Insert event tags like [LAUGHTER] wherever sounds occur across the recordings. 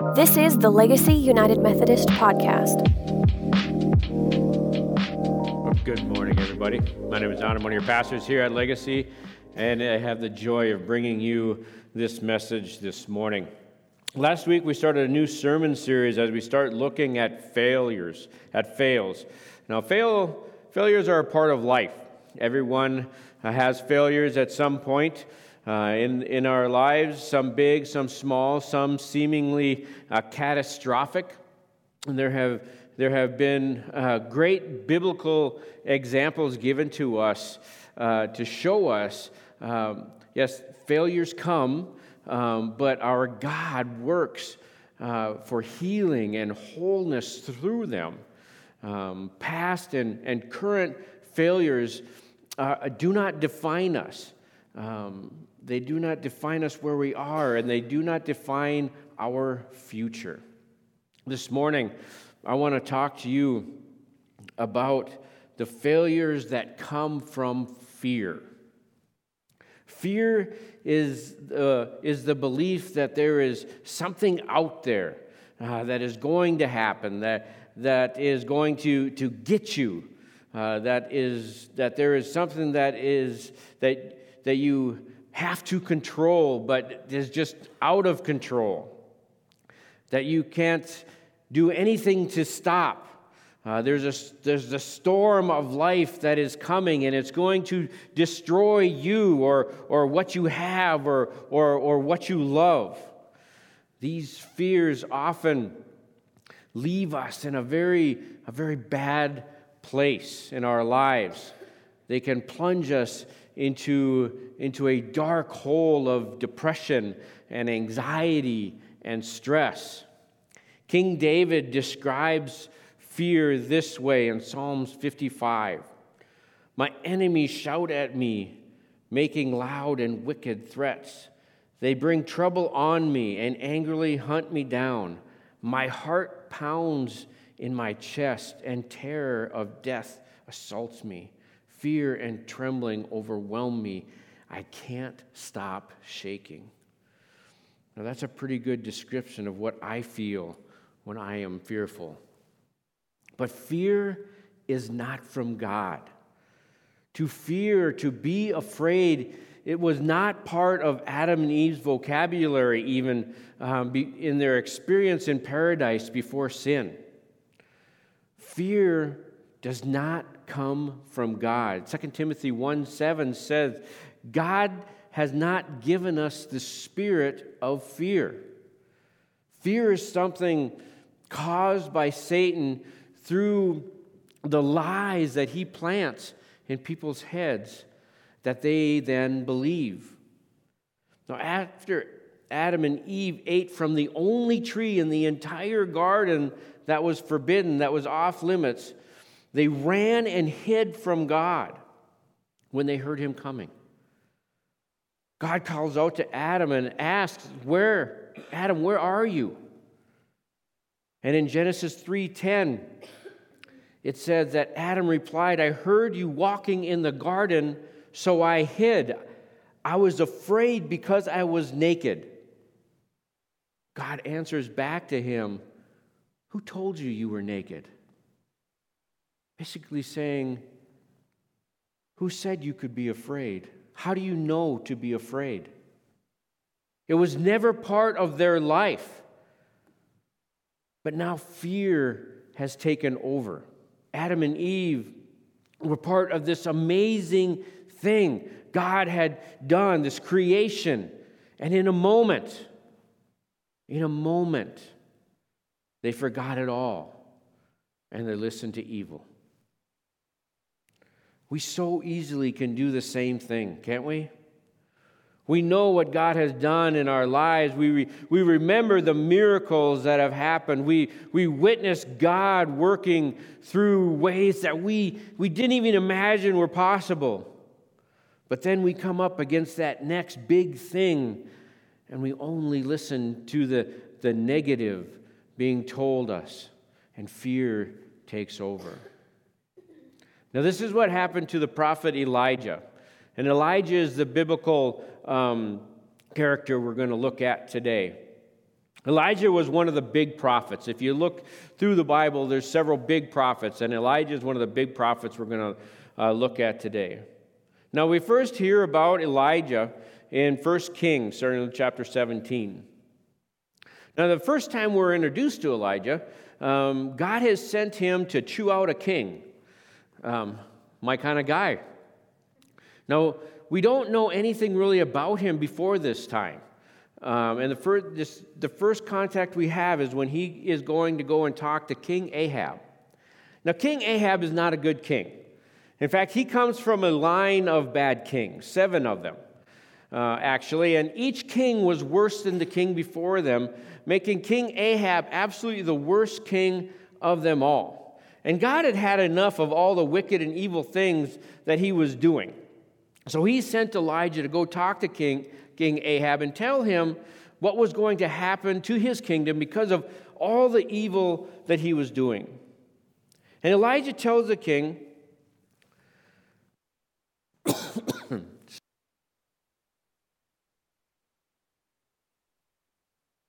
This is the Legacy United Methodist Podcast. Good morning, everybody. My name is Don. I'm one of your pastors here at Legacy, and I have the joy of bringing you this message this morning. Last week, we started a new sermon series as we start looking at failures, at fails. Now, fail, failures are a part of life. Everyone has failures at some point. Uh, in, in our lives, some big, some small, some seemingly uh, catastrophic. And there have, there have been uh, great biblical examples given to us uh, to show us um, yes, failures come, um, but our God works uh, for healing and wholeness through them. Um, past and, and current failures uh, do not define us. Um, they do not define us where we are, and they do not define our future. This morning, I want to talk to you about the failures that come from fear. Fear is, uh, is the belief that there is something out there uh, that is going to happen, that, that is going to, to get you, uh, that, is, that there is something that, is, that, that you have to control, but is just out of control. That you can't do anything to stop. Uh, there's, a, there's a storm of life that is coming, and it's going to destroy you or, or what you have or, or, or what you love. These fears often leave us in a very, a very bad place in our lives. They can plunge us into, into a dark hole of depression and anxiety and stress. King David describes fear this way in Psalms 55 My enemies shout at me, making loud and wicked threats. They bring trouble on me and angrily hunt me down. My heart pounds in my chest, and terror of death assaults me. Fear and trembling overwhelm me. I can't stop shaking. Now, that's a pretty good description of what I feel when I am fearful. But fear is not from God. To fear, to be afraid, it was not part of Adam and Eve's vocabulary, even um, in their experience in paradise before sin. Fear does not come from God. 2 Timothy 1 7 says, God has not given us the spirit of fear. Fear is something caused by Satan through the lies that he plants in people's heads that they then believe. Now, after Adam and Eve ate from the only tree in the entire garden that was forbidden, that was off limits, they ran and hid from God when they heard him coming. God calls out to Adam and asks, "Where, Adam, where are you?" And in Genesis 3:10, it says that Adam replied, "I heard you walking in the garden, so I hid. I was afraid because I was naked." God answers back to him, "Who told you you were naked?" Basically saying, Who said you could be afraid? How do you know to be afraid? It was never part of their life. But now fear has taken over. Adam and Eve were part of this amazing thing God had done, this creation. And in a moment, in a moment, they forgot it all and they listened to evil. We so easily can do the same thing, can't we? We know what God has done in our lives. We, re, we remember the miracles that have happened. We, we witness God working through ways that we, we didn't even imagine were possible. But then we come up against that next big thing, and we only listen to the, the negative being told us, and fear takes over. Now, this is what happened to the prophet Elijah. And Elijah is the biblical um, character we're going to look at today. Elijah was one of the big prophets. If you look through the Bible, there's several big prophets, and Elijah is one of the big prophets we're going to uh, look at today. Now, we first hear about Elijah in 1 Kings, starting in chapter 17. Now, the first time we're introduced to Elijah, um, God has sent him to chew out a king. Um, my kind of guy. Now, we don't know anything really about him before this time. Um, and the first, this, the first contact we have is when he is going to go and talk to King Ahab. Now, King Ahab is not a good king. In fact, he comes from a line of bad kings, seven of them, uh, actually, and each king was worse than the king before them, making King Ahab absolutely the worst king of them all. And God had had enough of all the wicked and evil things that he was doing. So he sent Elijah to go talk to King King Ahab and tell him what was going to happen to his kingdom because of all the evil that he was doing. And Elijah tells the king, [COUGHS]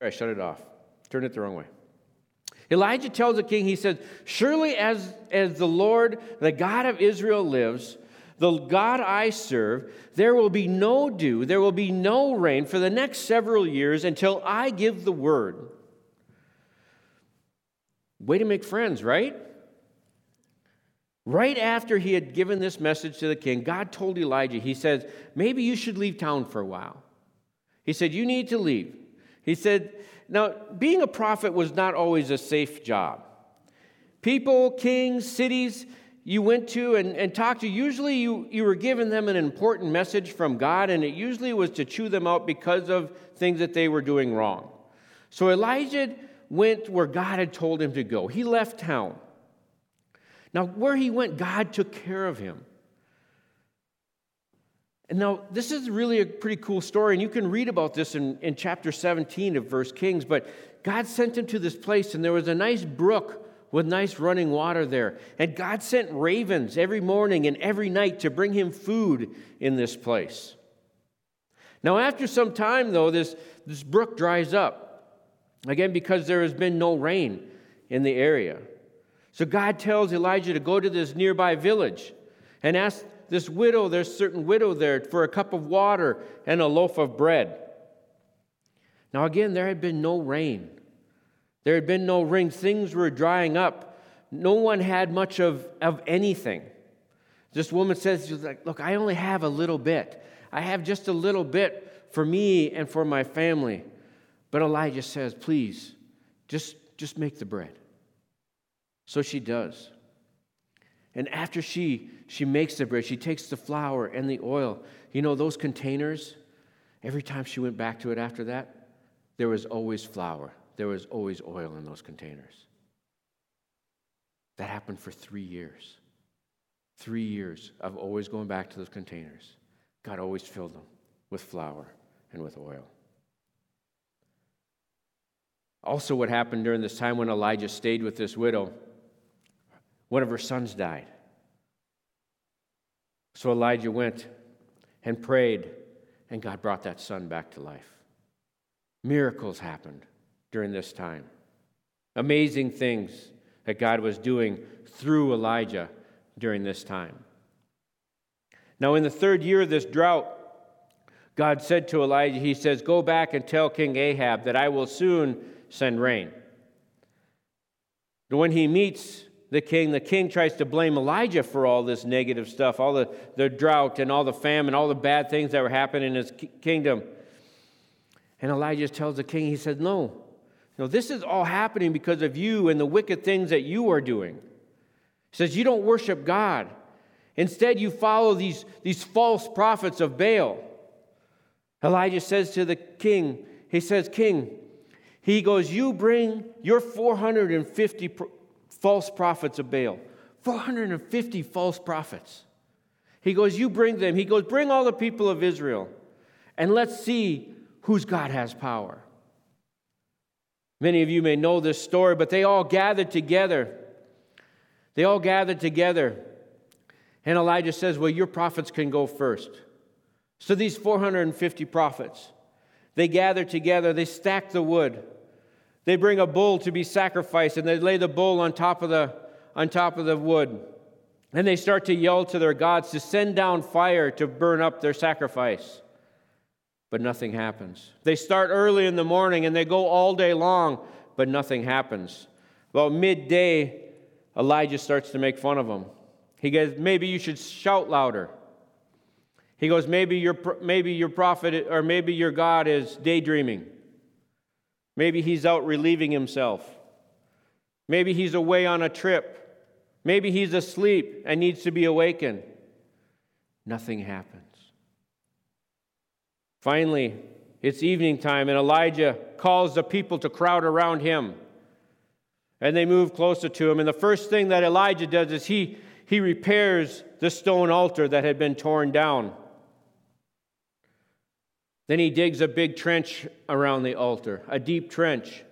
I shut it off. Turn it the wrong way. Elijah tells the king, he says, Surely as, as the Lord, the God of Israel, lives, the God I serve, there will be no dew, there will be no rain for the next several years until I give the word. Way to make friends, right? Right after he had given this message to the king, God told Elijah, He says, maybe you should leave town for a while. He said, You need to leave. He said, Now, being a prophet was not always a safe job. People, kings, cities, you went to and, and talked to, usually you, you were giving them an important message from God, and it usually was to chew them out because of things that they were doing wrong. So Elijah went where God had told him to go. He left town. Now, where he went, God took care of him. And now, this is really a pretty cool story, and you can read about this in, in chapter 17 of First Kings. But God sent him to this place, and there was a nice brook with nice running water there. And God sent ravens every morning and every night to bring him food in this place. Now, after some time, though, this, this brook dries up. Again, because there has been no rain in the area. So God tells Elijah to go to this nearby village and ask this widow, there's certain widow there, for a cup of water and a loaf of bread. Now, again, there had been no rain. There had been no rain. Things were drying up. No one had much of, of anything. This woman says, she's like, Look, I only have a little bit. I have just a little bit for me and for my family. But Elijah says, Please, just, just make the bread. So she does. And after she, she makes the bread, she takes the flour and the oil. You know, those containers, every time she went back to it after that, there was always flour there was always oil in those containers. That happened for three years. Three years of always going back to those containers. God always filled them with flour and with oil. Also, what happened during this time when Elijah stayed with this widow, one of her sons died. So Elijah went and prayed, and God brought that son back to life. Miracles happened during this time. Amazing things that God was doing through Elijah during this time. Now, in the third year of this drought, God said to Elijah, He says, Go back and tell King Ahab that I will soon send rain. When he meets the king, the king tries to blame Elijah for all this negative stuff, all the, the drought and all the famine, all the bad things that were happening in his kingdom. And Elijah tells the king, he says, No, no, this is all happening because of you and the wicked things that you are doing. He says, You don't worship God. Instead, you follow these, these false prophets of Baal. Elijah says to the king, He says, King, he goes, You bring your 450 pro- false prophets of Baal. 450 false prophets. He goes, You bring them. He goes, Bring all the people of Israel, and let's see whose God has power. Many of you may know this story, but they all gathered together. They all gathered together. And Elijah says, Well, your prophets can go first. So these 450 prophets, they gathered together, they stacked the wood. They bring a bull to be sacrificed, and they lay the bull on top of the, on top of the wood. And they start to yell to their gods to send down fire to burn up their sacrifice. But nothing happens. They start early in the morning and they go all day long, but nothing happens. About midday, Elijah starts to make fun of them. He goes, Maybe you should shout louder. He goes, Maybe your, maybe your prophet or maybe your God is daydreaming. Maybe he's out relieving himself. Maybe he's away on a trip. Maybe he's asleep and needs to be awakened. Nothing happens. Finally, it's evening time, and Elijah calls the people to crowd around him. And they move closer to him. And the first thing that Elijah does is he, he repairs the stone altar that had been torn down. Then he digs a big trench around the altar, a deep trench.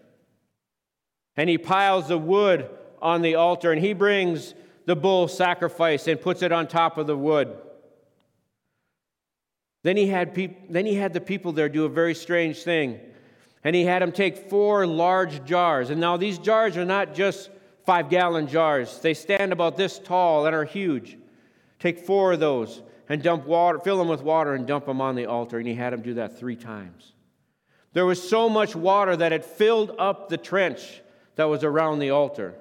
And he piles the wood on the altar and he brings the bull sacrifice and puts it on top of the wood. Then he had, peop- then he had the people there do a very strange thing. And he had them take four large jars. And now these jars are not just five gallon jars, they stand about this tall and are huge. Take four of those and dump water, fill them with water and dump them on the altar. And he had them do that three times. There was so much water that it filled up the trench that was around the altar.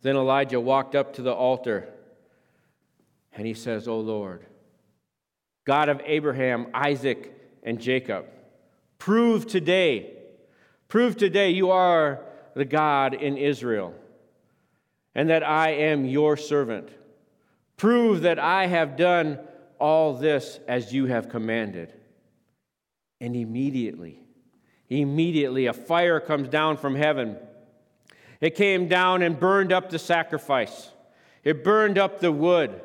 Then Elijah walked up to the altar and he says, O Lord, God of Abraham, Isaac, and Jacob, prove today, prove today you are the God in Israel and that I am your servant. Prove that I have done all this as you have commanded. And immediately, immediately, a fire comes down from heaven. It came down and burned up the sacrifice, it burned up the wood,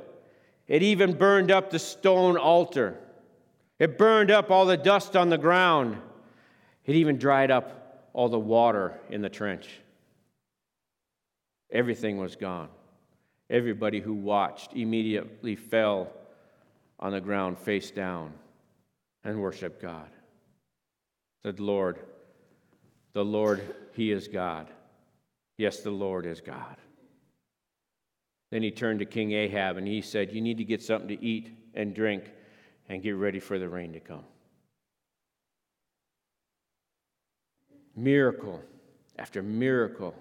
it even burned up the stone altar, it burned up all the dust on the ground, it even dried up all the water in the trench. Everything was gone. Everybody who watched immediately fell on the ground face down and worshiped God. Said, Lord, the Lord, He is God. Yes, the Lord is God. Then he turned to King Ahab and he said, You need to get something to eat and drink and get ready for the rain to come. Miracle after miracle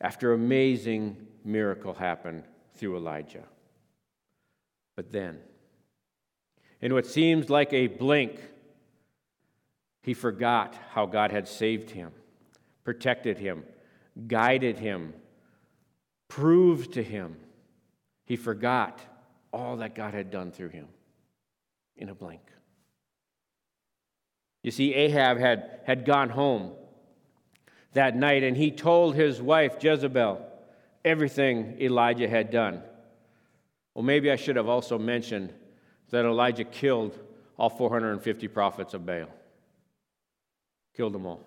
after amazing miracle happened through Elijah. But then, in what seems like a blink, he forgot how God had saved him, protected him, guided him, proved to him. He forgot all that God had done through him in a blink. You see, Ahab had, had gone home that night and he told his wife, Jezebel, everything Elijah had done. Well, maybe I should have also mentioned that Elijah killed all 450 prophets of Baal. Killed them all.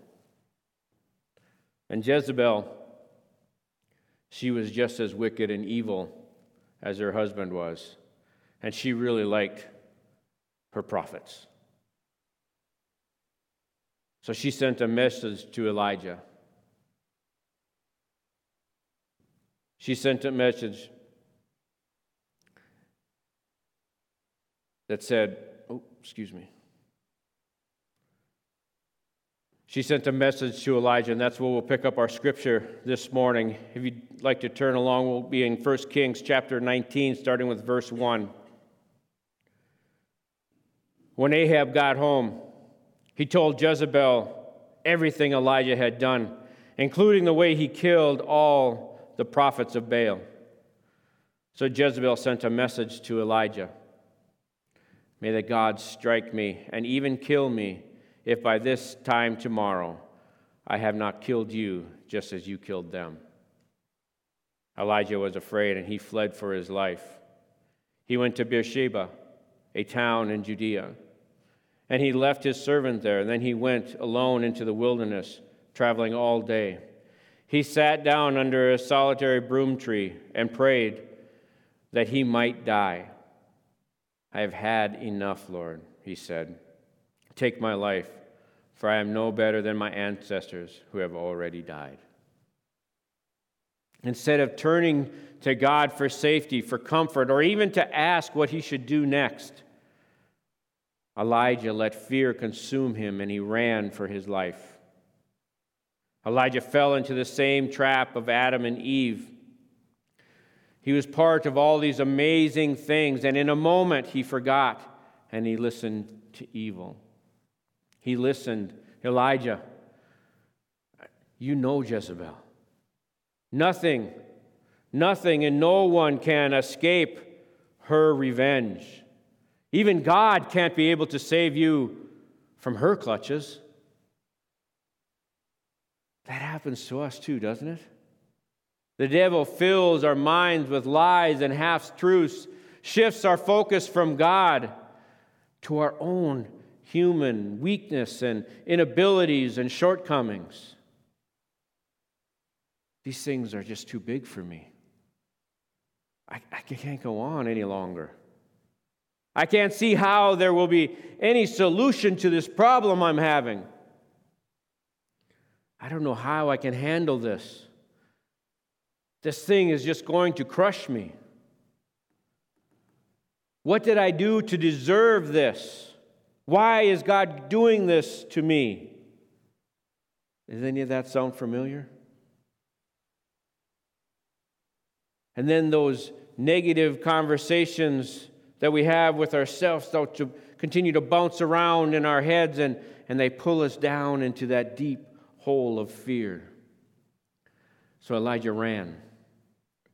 And Jezebel, she was just as wicked and evil as her husband was. And she really liked her prophets. So she sent a message to Elijah. She sent a message that said, Oh, excuse me. She sent a message to Elijah, and that's where we'll pick up our scripture this morning. If you'd like to turn along, we'll be in 1 Kings chapter 19, starting with verse 1. When Ahab got home, he told Jezebel everything Elijah had done, including the way he killed all the prophets of Baal. So Jezebel sent a message to Elijah May the gods strike me and even kill me if by this time tomorrow I have not killed you just as you killed them. Elijah was afraid and he fled for his life. He went to Beersheba, a town in Judea, and he left his servant there. And then he went alone into the wilderness, traveling all day. He sat down under a solitary broom tree and prayed that he might die. I have had enough, Lord, he said. Take my life, for I am no better than my ancestors who have already died. Instead of turning to God for safety, for comfort, or even to ask what he should do next, Elijah let fear consume him and he ran for his life. Elijah fell into the same trap of Adam and Eve. He was part of all these amazing things, and in a moment he forgot and he listened to evil. He listened. Elijah, you know Jezebel. Nothing, nothing, and no one can escape her revenge. Even God can't be able to save you from her clutches. That happens to us too, doesn't it? The devil fills our minds with lies and half truths, shifts our focus from God to our own human weakness and inabilities and shortcomings. These things are just too big for me. I, I can't go on any longer. I can't see how there will be any solution to this problem I'm having. I don't know how I can handle this. This thing is just going to crush me. What did I do to deserve this? Why is God doing this to me? Does any of that sound familiar? And then those negative conversations that we have with ourselves start to continue to bounce around in our heads and, and they pull us down into that deep hole of fear. So Elijah ran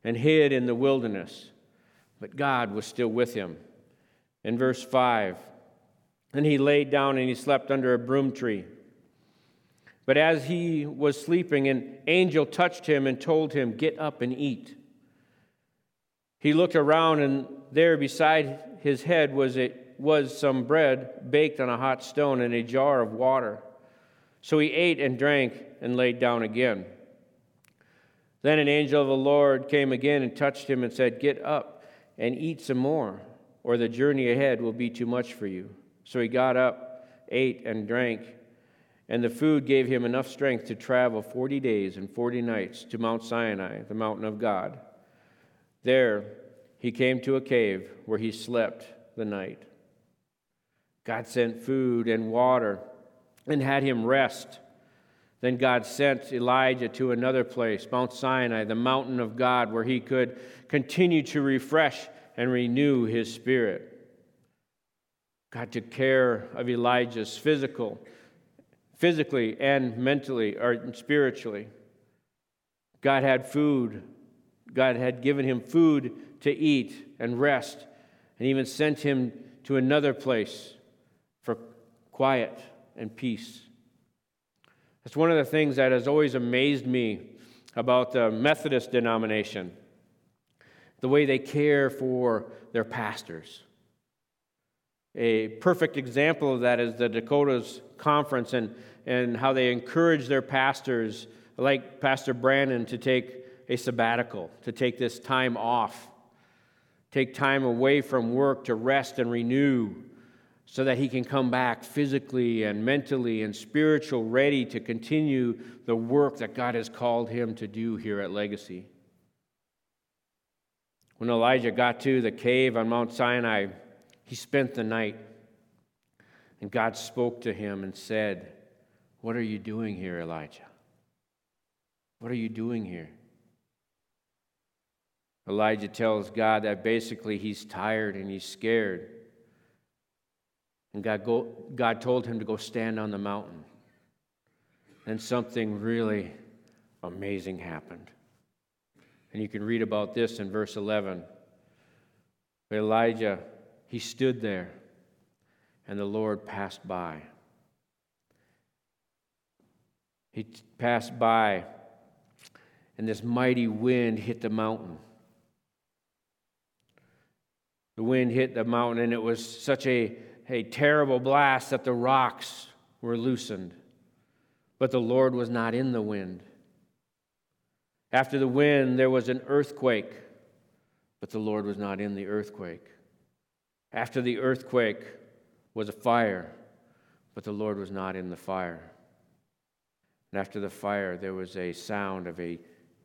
and hid in the wilderness, but God was still with him. In verse 5, and he laid down and he slept under a broom tree. But as he was sleeping, an angel touched him and told him, Get up and eat. He looked around, and there beside his head was, a, was some bread baked on a hot stone and a jar of water. So he ate and drank and laid down again. Then an angel of the Lord came again and touched him and said, Get up and eat some more, or the journey ahead will be too much for you. So he got up, ate, and drank, and the food gave him enough strength to travel 40 days and 40 nights to Mount Sinai, the mountain of God. There he came to a cave where he slept the night. God sent food and water and had him rest. Then God sent Elijah to another place, Mount Sinai, the mountain of God, where he could continue to refresh and renew his spirit. God took care of Elijah's physical, physically and mentally or spiritually. God had food. God had given him food to eat and rest, and even sent him to another place for quiet and peace. That's one of the things that has always amazed me about the Methodist denomination the way they care for their pastors. A perfect example of that is the Dakotas Conference and, and how they encourage their pastors, like Pastor Brandon, to take a sabbatical, to take this time off, take time away from work to rest and renew, so that he can come back physically and mentally and spiritual ready to continue the work that God has called him to do here at Legacy. When Elijah got to the cave on Mount Sinai, he spent the night. And God spoke to him and said, What are you doing here, Elijah? What are you doing here? Elijah tells God that basically he's tired and he's scared. And God, go, God told him to go stand on the mountain. And something really amazing happened. And you can read about this in verse 11. Elijah he stood there, and the Lord passed by. He passed by, and this mighty wind hit the mountain. The wind hit the mountain, and it was such a, a terrible blast that the rocks were loosened. But the Lord was not in the wind. After the wind, there was an earthquake, but the Lord was not in the earthquake. After the earthquake was a fire, but the Lord was not in the fire. And after the fire, there was a sound of a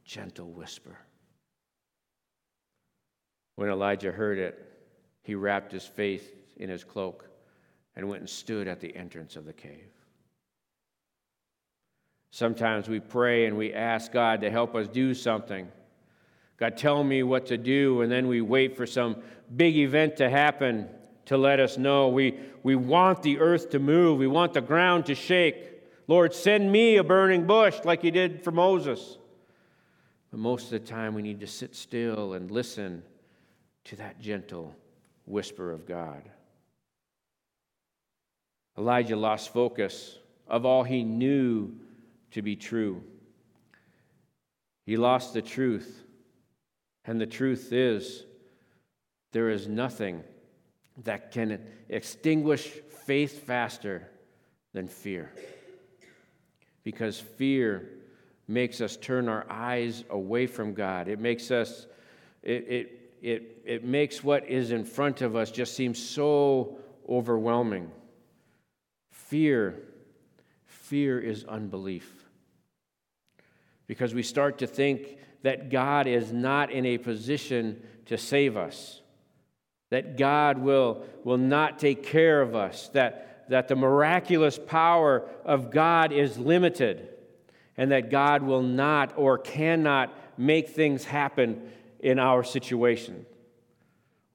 gentle whisper. When Elijah heard it, he wrapped his face in his cloak and went and stood at the entrance of the cave. Sometimes we pray and we ask God to help us do something. God, tell me what to do, and then we wait for some big event to happen to let us know. We, we want the earth to move, we want the ground to shake. Lord, send me a burning bush like you did for Moses. But most of the time, we need to sit still and listen to that gentle whisper of God. Elijah lost focus of all he knew to be true. He lost the truth. And the truth is, there is nothing that can extinguish faith faster than fear. Because fear makes us turn our eyes away from God. It makes us, it, it, it, it makes what is in front of us just seem so overwhelming. Fear, fear is unbelief. Because we start to think that God is not in a position to save us that God will, will not take care of us, that, that the miraculous power of God is limited, and that God will not or cannot make things happen in our situation,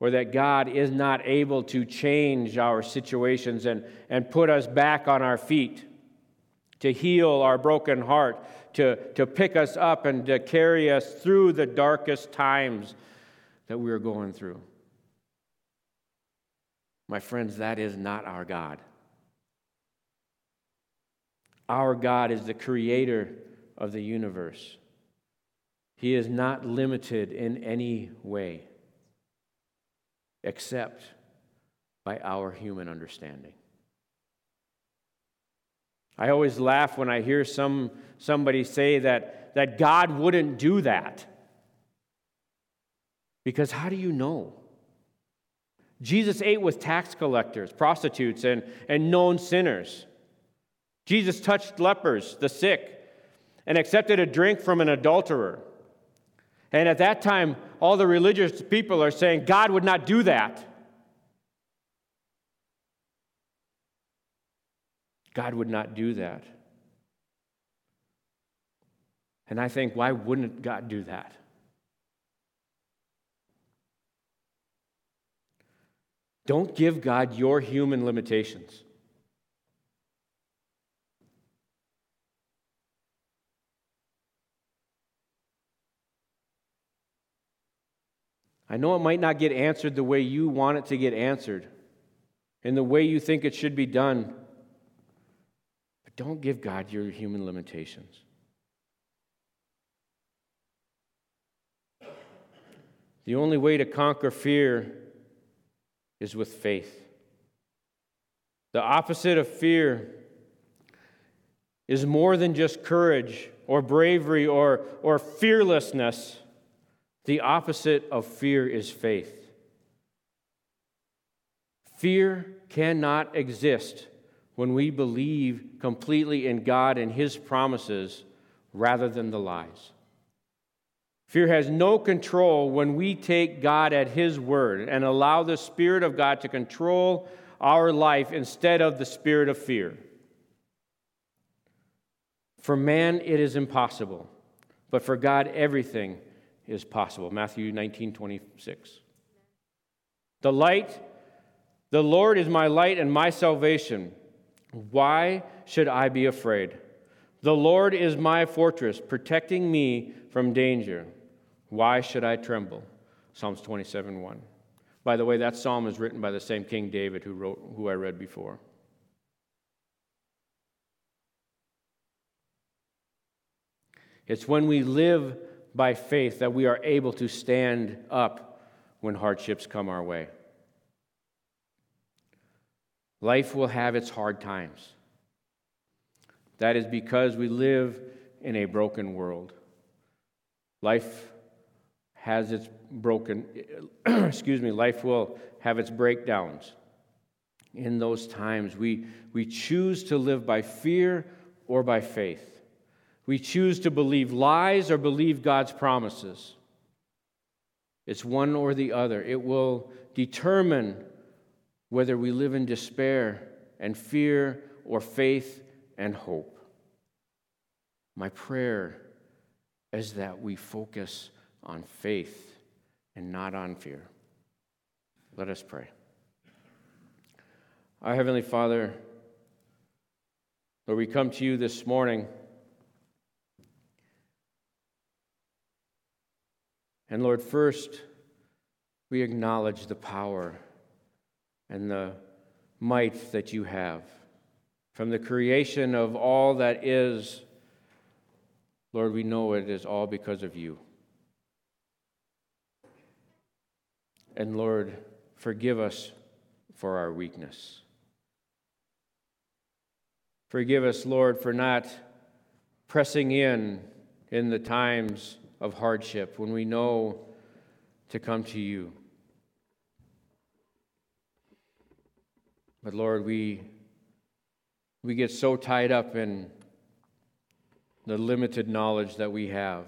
or that God is not able to change our situations and, and put us back on our feet, to heal our broken heart, to, to pick us up and to carry us through the darkest times that we are going through. My friends, that is not our God. Our God is the creator of the universe. He is not limited in any way except by our human understanding. I always laugh when I hear some, somebody say that, that God wouldn't do that. Because how do you know? Jesus ate with tax collectors, prostitutes, and, and known sinners. Jesus touched lepers, the sick, and accepted a drink from an adulterer. And at that time, all the religious people are saying God would not do that. God would not do that. And I think, why wouldn't God do that? Don't give God your human limitations. I know it might not get answered the way you want it to get answered, in the way you think it should be done. But don't give God your human limitations. The only way to conquer fear is with faith. The opposite of fear is more than just courage or bravery or, or fearlessness. The opposite of fear is faith. Fear cannot exist when we believe completely in God and His promises rather than the lies. Fear has no control when we take God at His word and allow the Spirit of God to control our life instead of the spirit of fear. For man, it is impossible, but for God, everything is possible. Matthew 19 26. The light, the Lord is my light and my salvation. Why should I be afraid? The Lord is my fortress, protecting me from danger. Why should I tremble? Psalms 27 1. By the way, that psalm is written by the same King David who, wrote, who I read before. It's when we live by faith that we are able to stand up when hardships come our way. Life will have its hard times. That is because we live in a broken world. Life has its broken, [CLEARS THROAT] excuse me, life will have its breakdowns. in those times. We, we choose to live by fear or by faith. We choose to believe lies or believe God's promises. It's one or the other. It will determine whether we live in despair and fear or faith and hope. My prayer is that we focus on faith and not on fear. Let us pray. Our Heavenly Father, Lord, we come to you this morning. And Lord, first, we acknowledge the power and the might that you have. From the creation of all that is, Lord, we know it is all because of you. And Lord, forgive us for our weakness. Forgive us, Lord, for not pressing in in the times of hardship when we know to come to you. But Lord, we, we get so tied up in the limited knowledge that we have.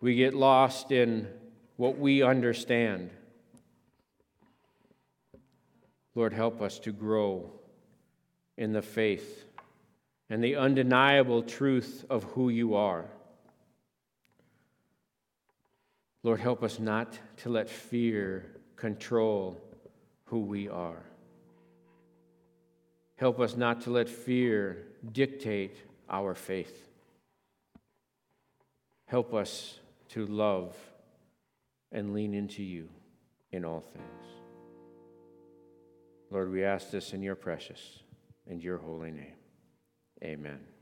We get lost in what we understand. Lord, help us to grow in the faith and the undeniable truth of who you are. Lord, help us not to let fear control who we are. Help us not to let fear dictate our faith. Help us to love and lean into you in all things. Lord, we ask this in your precious and your holy name. Amen.